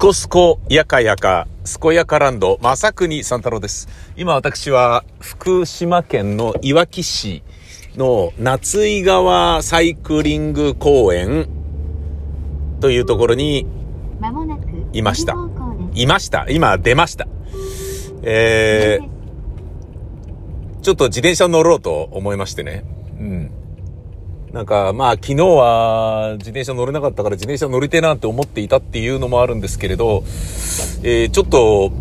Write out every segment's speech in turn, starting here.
コスコやかやか、すこやかランド、正国三太郎です。今私は福島県のいわき市の夏井川サイクリング公園というところにいましたいました。今出ました。えー、ちょっと自転車乗ろうと思いましてね。うん。なんか、まあ、昨日は自転車乗れなかったから自転車乗りてえなって思っていたっていうのもあるんですけれど、えー、ちょっと、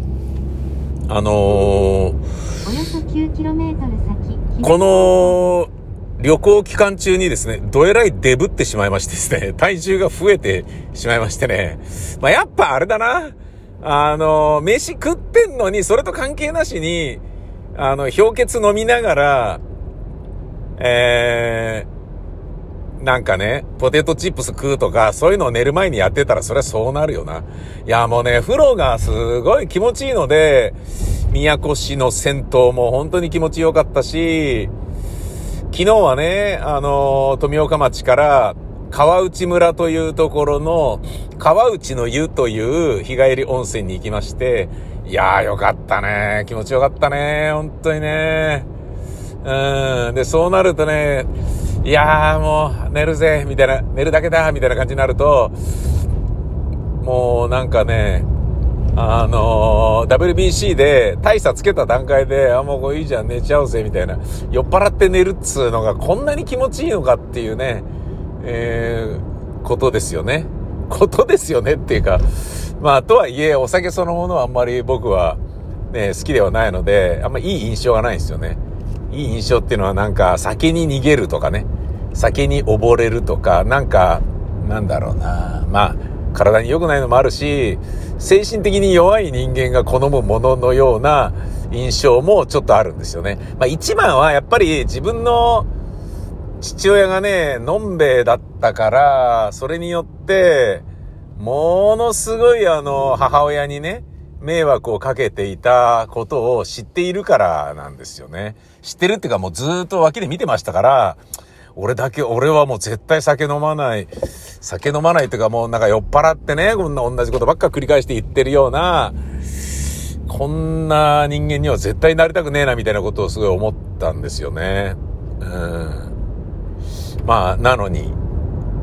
あのーおよそ 9km 先この旅行期間中にですね、どえらいデブってしまいましてですね、体重が増えてしまいましてね。まあ、やっぱあれだな。あの、飯食ってんのに、それと関係なしに、あの、氷結飲みながら、えー、なんかね、ポテトチップス食うとか、そういうのを寝る前にやってたら、それはそうなるよな。いや、もうね、風呂がすごい気持ちいいので、宮古市の銭湯も本当に気持ちよかったし、昨日はね、あの、富岡町から、川内村というところの、川内の湯という日帰り温泉に行きまして、いやーよかったね。気持ちよかったね。本当にね。うん。で、そうなるとね、いやーもう寝るぜ、みたいな、寝るだけだ、みたいな感じになると、もうなんかね、あのー WBC で大差つけた段階で、あ、もうこれいいじゃん、寝ちゃうぜ、みたいな。酔っ払って寝るっつうのがこんなに気持ちいいのかっていうね、えー、ことですよね。ことですよねっていうか、まあ、とはいえ、お酒そのものはあんまり僕はね、好きではないので、あんまいい印象がないんですよね。いい印象っていうのはなんか、酒に逃げるとかね、酒に溺れるとか、なんか、なんだろうな。まあ、体に良くないのもあるし、精神的に弱い人間が好むもののような印象もちょっとあるんですよね。まあ一番はやっぱり自分の父親がね、のんべえだったから、それによって、ものすごいあの、母親にね、迷惑をかけていたことを知っているからなんですよね。知ってるっていうかもうずっと脇で見てましたから、俺だけ、俺はもう絶対酒飲まない。酒飲まないっていうかもうなんか酔っ払ってね、こんな同じことばっか繰り返して言ってるような、こんな人間には絶対なりたくねえなみたいなことをすごい思ったんですよね。うん。まあ、なのに、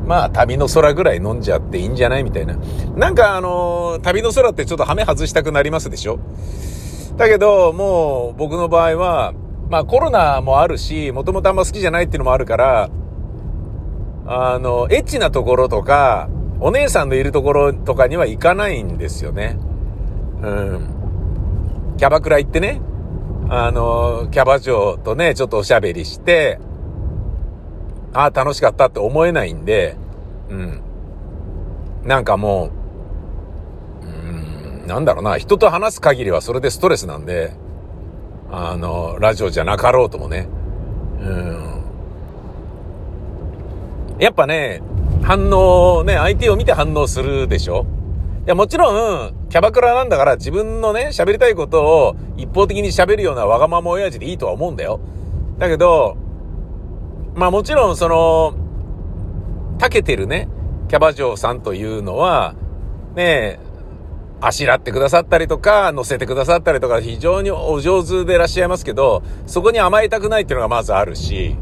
まあ、旅の空ぐらい飲んじゃっていいんじゃないみたいな。なんかあのー旅の空ってちょっとハメ外したくなりますでしょ？だけど、もう僕の場合は、まあコロナもあるし、もともとあんま好きじゃないっていうのもあるから、あの、エッチなところとか、お姉さんのいるところとかには行かないんですよね。うん。キャバクラ行ってね、あの、キャバ嬢とね、ちょっとおしゃべりして、ああ、楽しかったって思えないんで、うん。なんかもう、うん、なんだろうな、人と話す限りはそれでストレスなんで、あの、ラジオじゃなかろうともね、うん。やっぱね、反応、ね、相手を見て反応するでしょ？いや、もちろん、キャバクラなんだから自分のね、喋りたいことを一方的に喋るようなわがまま親父でいいとは思うんだよ。だけど、まあもちろんその、たけてるね、キャバ嬢さんというのは、ねえあしらってくださったりとか、乗せてくださったりとか、非常にお上手でいらっしゃいますけど、そこに甘えたくないっていうのがまずあるし、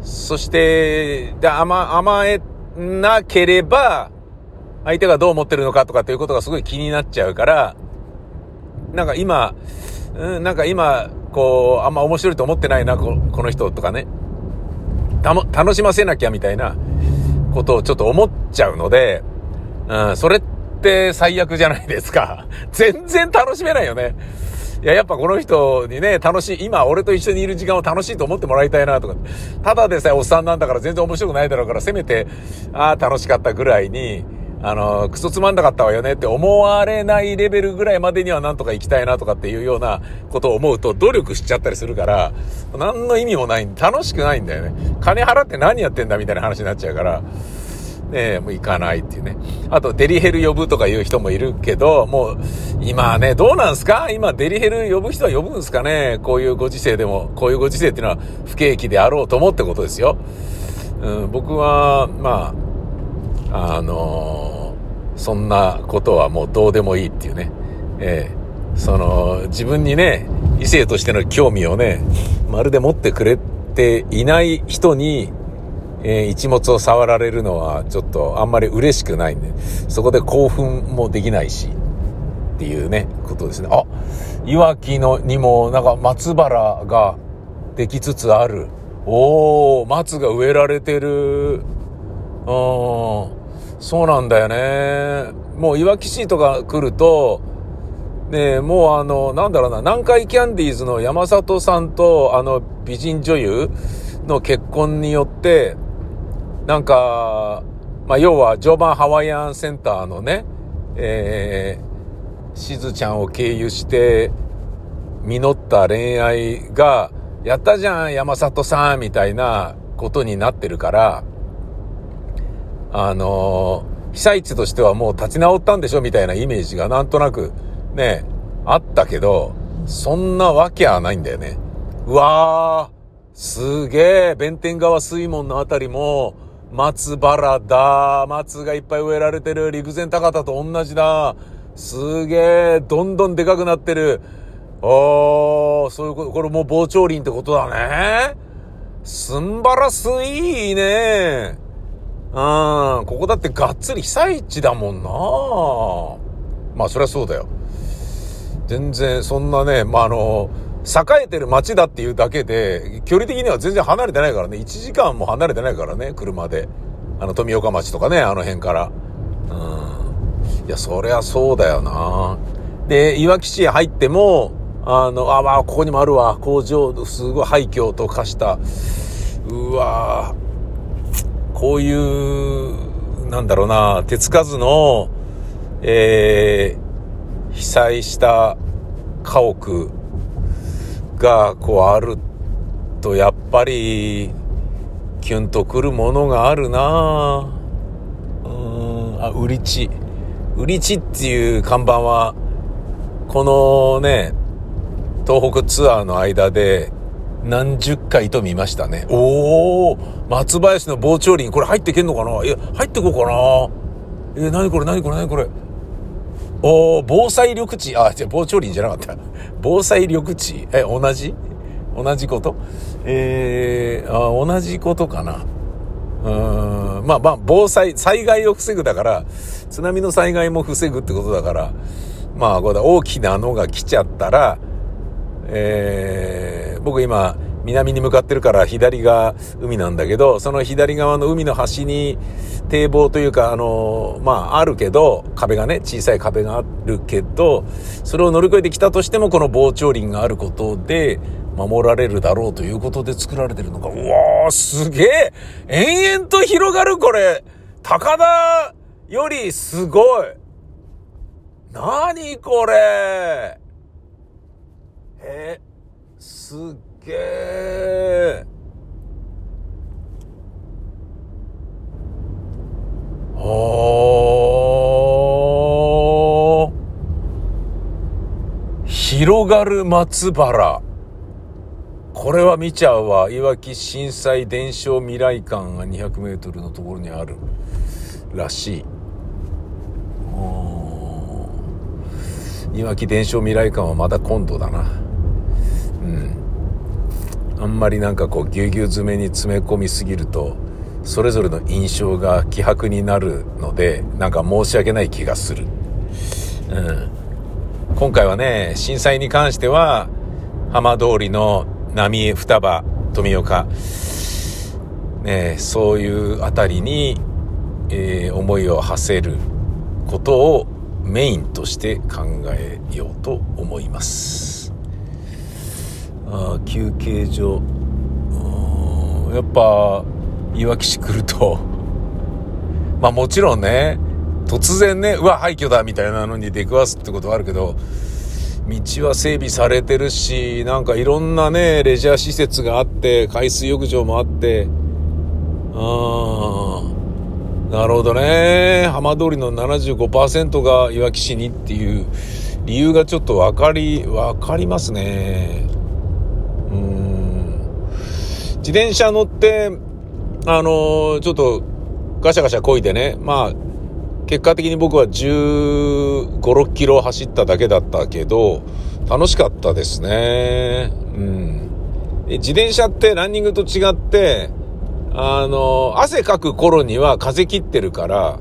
そして、で甘、甘えなければ、相手がどう思ってるのかとかっていうことがすごい気になっちゃうから、なんか今、うん、なんか今、こう、あんま面白いと思ってないな、この人とかね。楽しませなきゃみたいなことをちょっと思っちゃうので、うん、それって最悪じゃないですか。全然楽しめないよね。いや、やっぱこの人にね、楽しい、今俺と一緒にいる時間を楽しいと思ってもらいたいなとか。ただでさえおっさんなんだから全然面白くないだろうから、せめて、ああ、楽しかったぐらいに、あの、クソつまんなかったわよねって思われないレベルぐらいまでにはなんとか行きたいなとかっていうようなことを思うと努力しちゃったりするから、何の意味もない、楽しくないんだよね。金払って何やってんだみたいな話になっちゃうから、ね、もう行かないっていうね。あと、デリヘル呼ぶとかいう人もいるけど、もう、今ね、どうなんすか？今、デリヘル呼ぶ人は呼ぶんすかね？こういうご時世でも、こういうご時世っていうのは不景気であろうと思ってことですよ。うん、僕は、まあ、あのそんなことはもうどうでもいいっていうね。えー、その、自分にね、異性としての興味をね、まるで持ってくれていない人に、えー、一物を触られるのはちょっとあんまり嬉しくないんで、そこで興奮もできないし、っていうね、ことですね。あ、いわきのにもなんか松原ができつつある。おー、松が植えられてる。うん、そうなんだよね。もういわき市とか来ると、ねもうあの、なんだろうな、南海キャンディーズの山里さんとあの美人女優の結婚によって、なんか、まあ、要は常磐ハワイアンセンターのね、えー、しずちゃんを経由して、実った恋愛が、やったじゃん、山里さん、みたいなことになってるから、あのー、被災地としてはもう立ち直ったんでしょみたいなイメージがなんとなくね、あったけど、そんなわけはないんだよね。うわー、すげえ、弁天川水門のあたりも、松原だ。松がいっぱい植えられてる。陸前高田と同じだ。すげえ、どんどんでかくなってる。ああ、そういうこと、これもう膨張林ってことだね。すんばらすいいね。うん、ここだってがっつり被災地だもんな。まあ、そりゃそうだよ。全然、そんなね、まあ、あの、栄えてる街だっていうだけで、距離的には全然離れてないからね。1時間も離れてないからね、車で。あの、富岡町とかね、あの辺から。うん。いや、そりゃそうだよな。で、いわき市へ入っても、あの、あ、まあ、ここにもあるわ。工場、すごい廃墟と化した。うわぁこういう、なんだろうな、手つかずの、えー、被災した家屋が、こうあると、やっぱり、キュンとくるものがあるなうん、あ、売り地。売り地っていう看板は、このね、東北ツアーの間で何十回と見ましたね。おお松林の傍聴林、これ入ってけんのかな？え、入ってこうかな。え、なにこれなにこれなにこれ？おお防災緑地、あ、じゃ防聴林じゃなかった。防災緑地。え、同じ？同じこと？えー、あ、同じことかな。うん、まあまあ、防災、災害を防ぐだから、津波の災害も防ぐってことだから、まあ、これ大きなのが来ちゃったら、えー、僕今、南に向かってるから左が海なんだけど、その左側の海の端に堤防というか、あの、まあ、あるけど、壁がね、小さい壁があるけど、それを乗り越えてきたとしても、この防潮林があることで、守られるだろうということで作られてるのか。うわー、すげえ！延々と広がる、これ！高田よりすごい！なにこれ！えすっげえあ広がる松原。これは見ちゃうわ。いわき震災伝承未来館が200メートルのところにあるらしい。いわき伝承未来館はまだ今度だな、あんまりなんかこうぎゅうぎゅう詰めに詰め込みすぎるとそれぞれの印象が希薄になるのでなんか申し訳ない気がする、うん、今回はね震災に関しては浜通りの浪江双葉富岡ねそういうあたりに、えー、思いを馳せることをメインとして考えようと思います。休憩所。やっぱいわき市来ると まあもちろんね突然ねうわ廃墟だみたいなのに出くわすってことはあるけど道は整備されてるしなんかいろんなねレジャー施設があって海水浴場もあってあなるほどね。浜通りの75%がいわき市にっていう理由がちょっと分かり分かりますね。自転車乗って、あのー、ちょっとガシャガシャこいでね、まあ、結果的に僕は15、6キロ走っただけだったけど、楽しかったですね。うん。自転車ってランニングと違って、あの、汗かく頃には風切ってるから、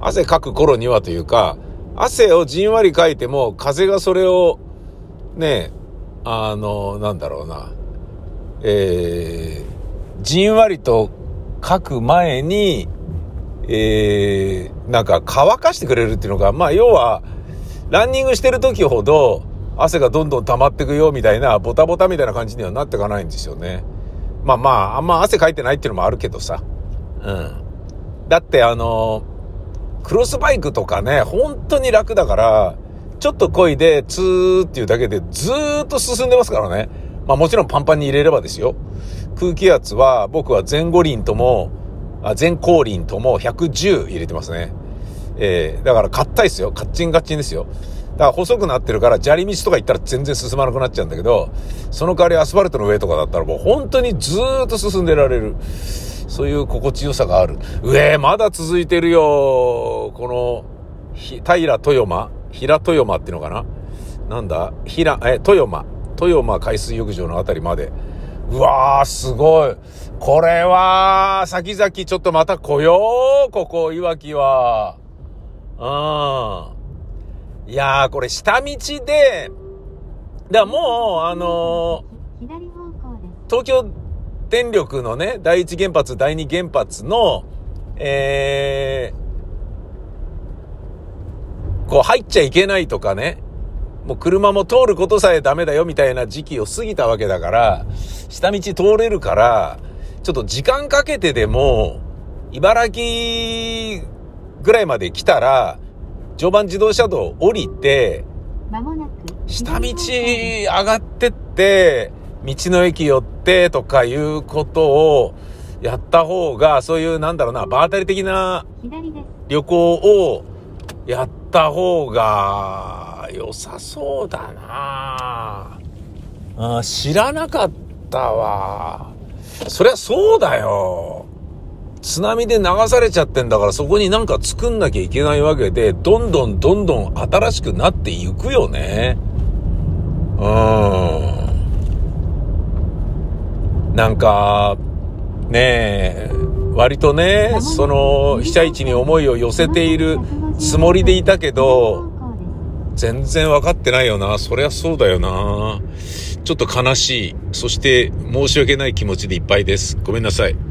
汗かく頃にはというか、汗をじんわりかいても風がそれを、ね、あの、なんだろうな、えー、じんわりとかく前に、えー、なんか乾かしてくれるっていうのが、まあ要は、ランニングしてる時ほど汗がどんどん溜まってくよみたいな、ボタボタみたいな感じにはなっていかないんですよね。まあまあ、あんま汗かいてないっていうのもあるけどさ。うん。だってあの、クロスバイクとかね、本当に楽だから、ちょっと漕いで、ツーっていうだけでずーっと進んでますからね。まあもちろんパンパンに入れればですよ。空気圧は僕は前後輪とも、あ前後輪とも110入れてますね。えー、だから硬いですよ。カッチンカッチンですよ。だから細くなってるから砂利道とか行ったら全然進まなくなっちゃうんだけど、その代わりアスファルトの上とかだったらもう本当にずーっと進んでられる。そういう心地よさがある。うえまだ続いてるよ。この、平豊間平豊間っていうのかな？なんだ？平、え、豊間。豊間海水浴場のあたりまで。うわー、すごい。これは、先々ちょっとまた来よう、ここ、いわきは。うん。いやー、これ下道で、だもう、あのー、東京電力のね、第一原発、第二原発の、えー、こう入っちゃいけないとかね、もう車も通ることさえダメだよみたいな時期を過ぎたわけだから、下道通れるから、ちょっと時間かけてでも、茨城ぐらいまで来たら、常磐自動車道降りて、下道上がってって、道の駅寄ってとかいうことをやった方が、そういうなんだろうな、場当たり的な旅行をやった方が、良さそうだなあ知らなかったわ。そりゃそうだよ。津波で流されちゃってんだからそこになんか作んなきゃいけないわけで、どんどんどんどん新しくなっていくよね。うん。なんか、ねえ、割とね、その、被災地に思いを寄せているつもりでいたけど、全然分かってないよな。そりゃそうだよな。ちょっと悲しい。そして申し訳ない気持ちでいっぱいです。ごめんなさい。